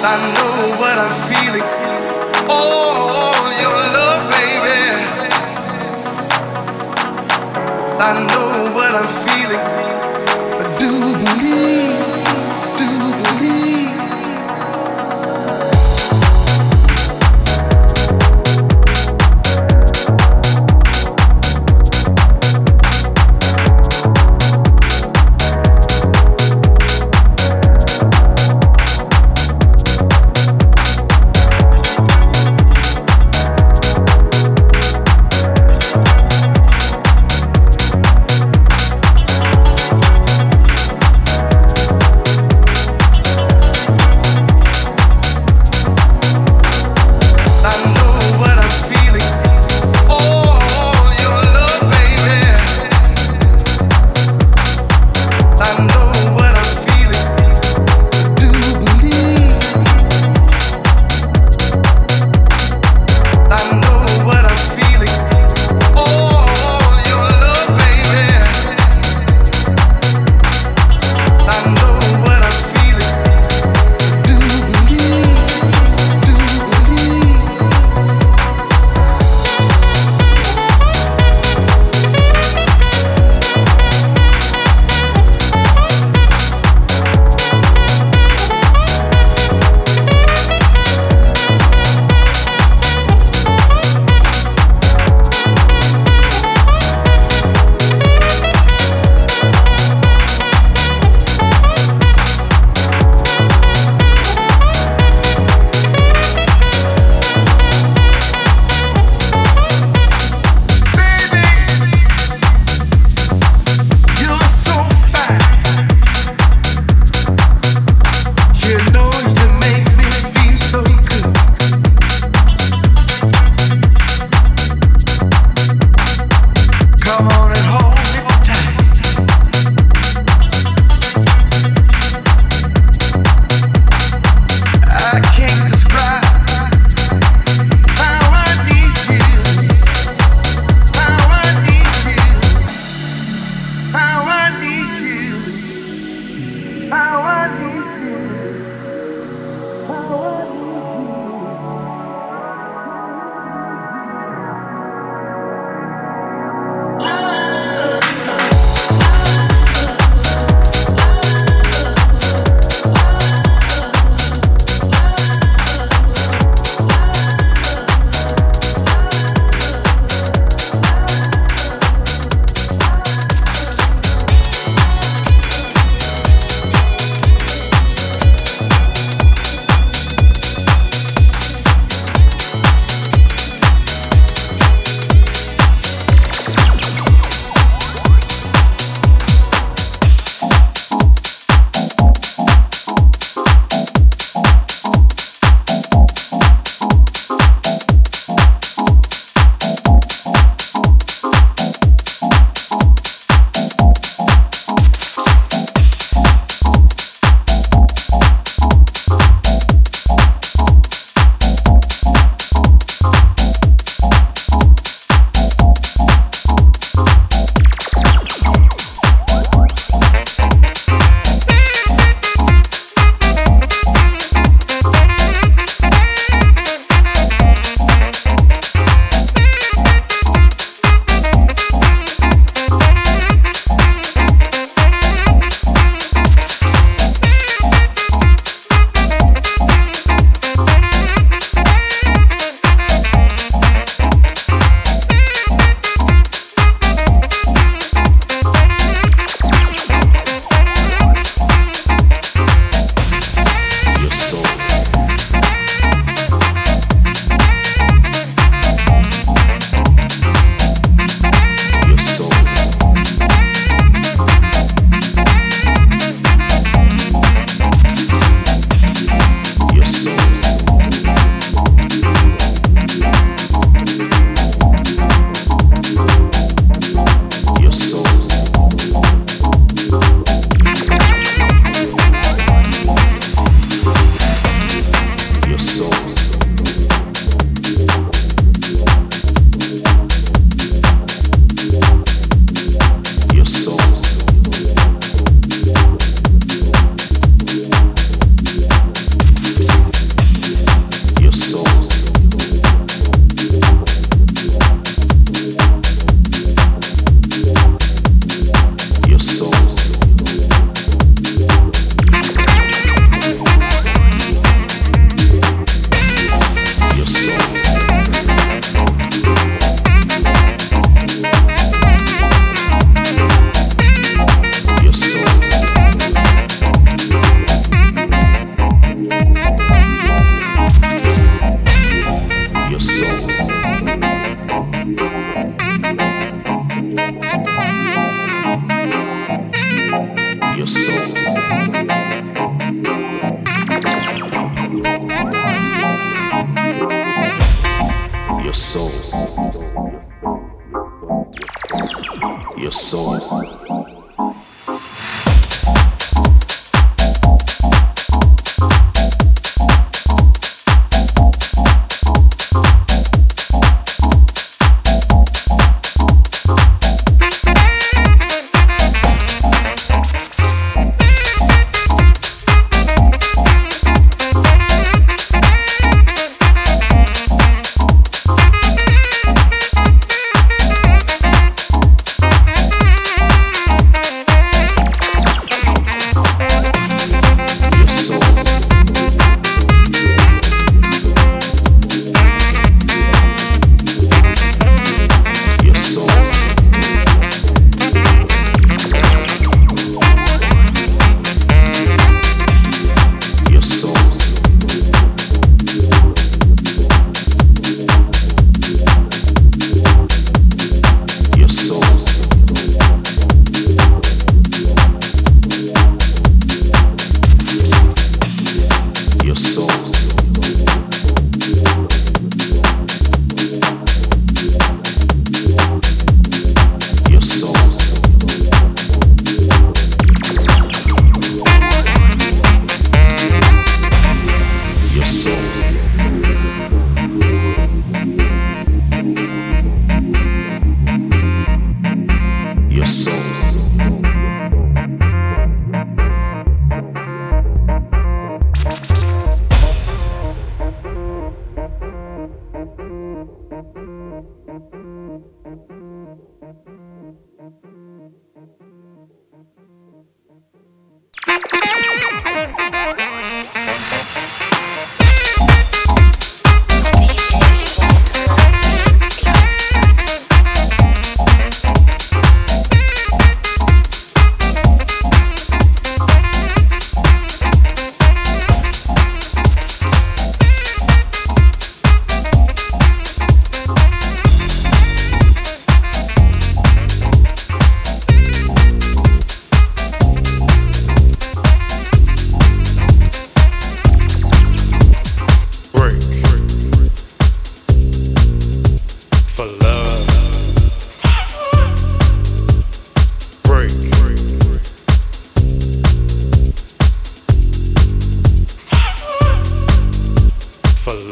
I know what I'm feeling. Your love, baby. I know what I'm feeling.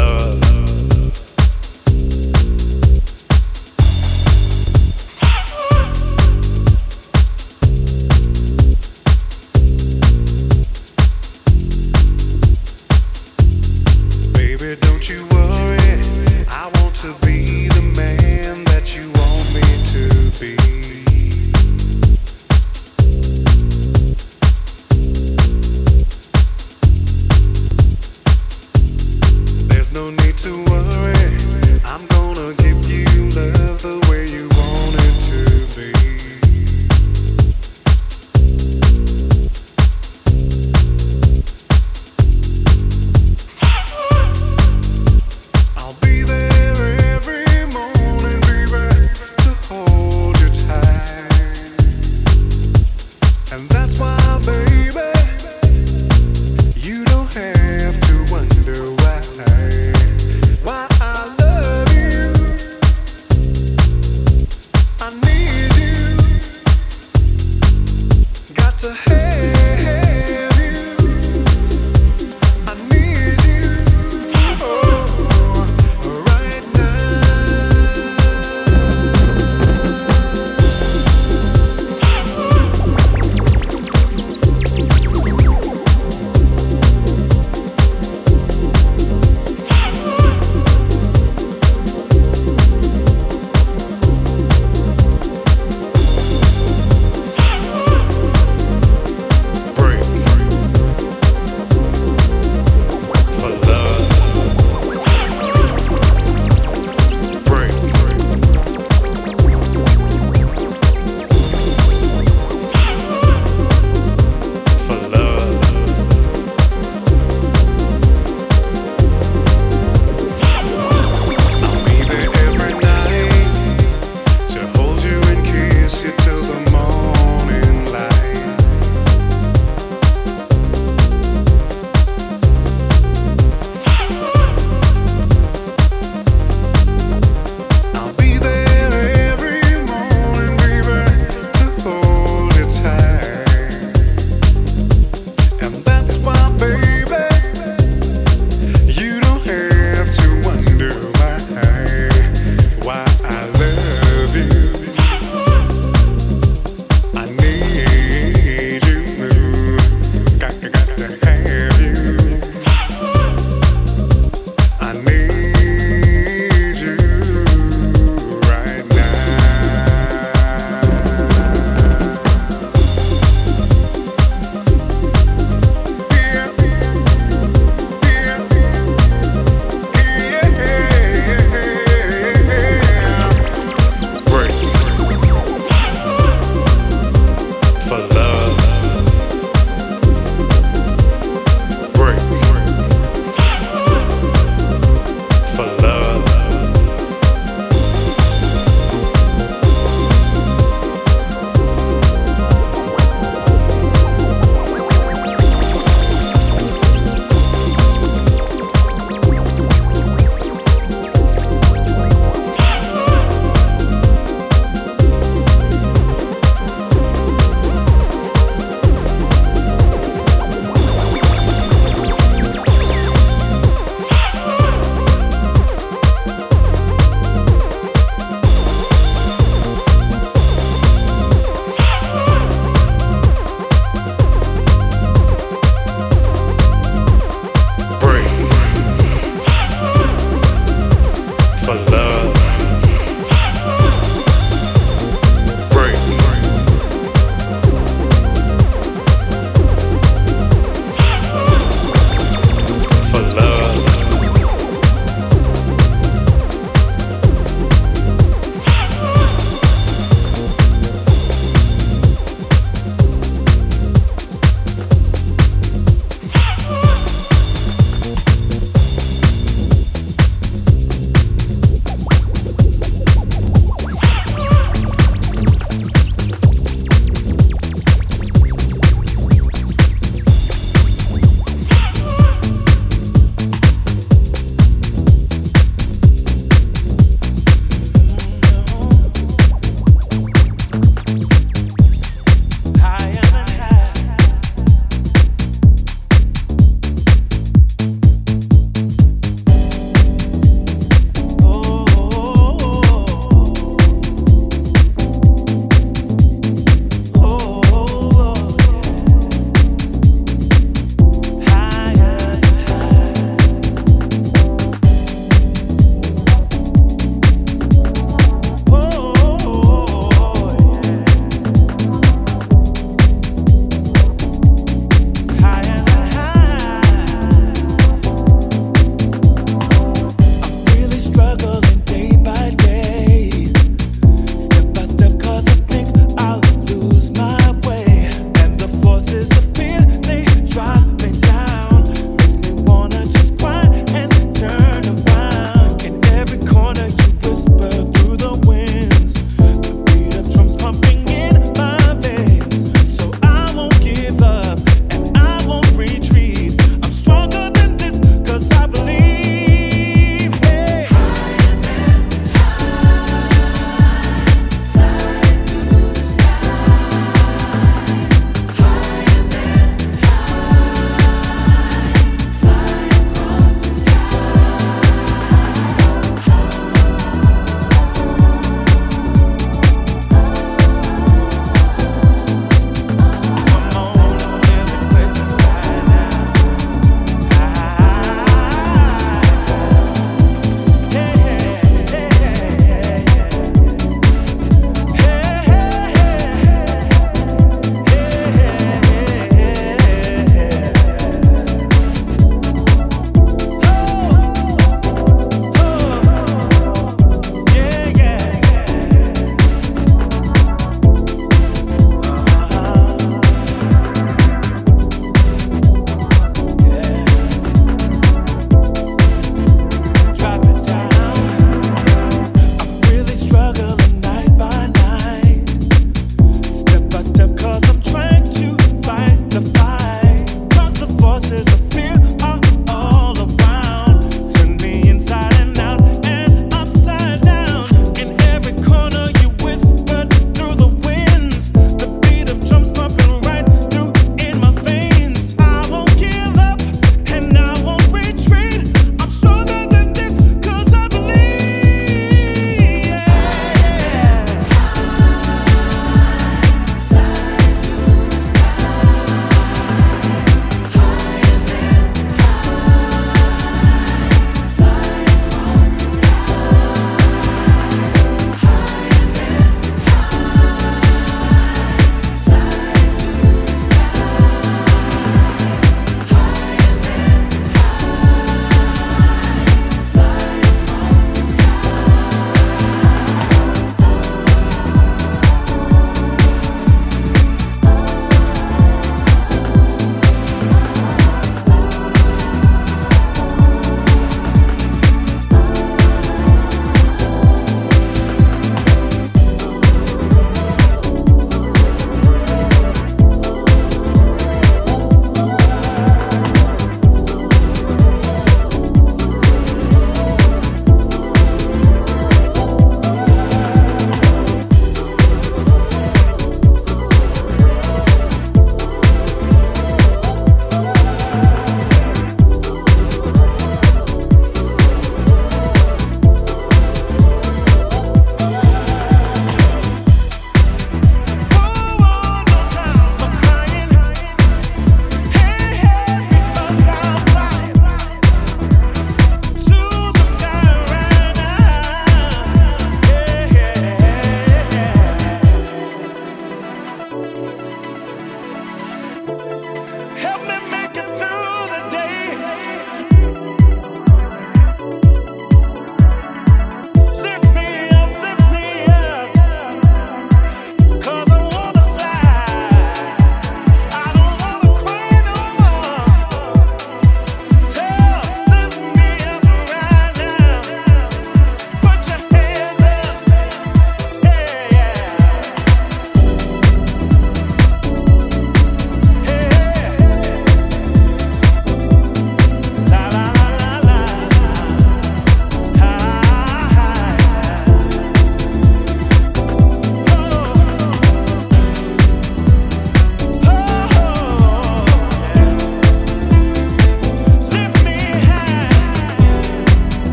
Love.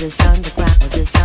Underground,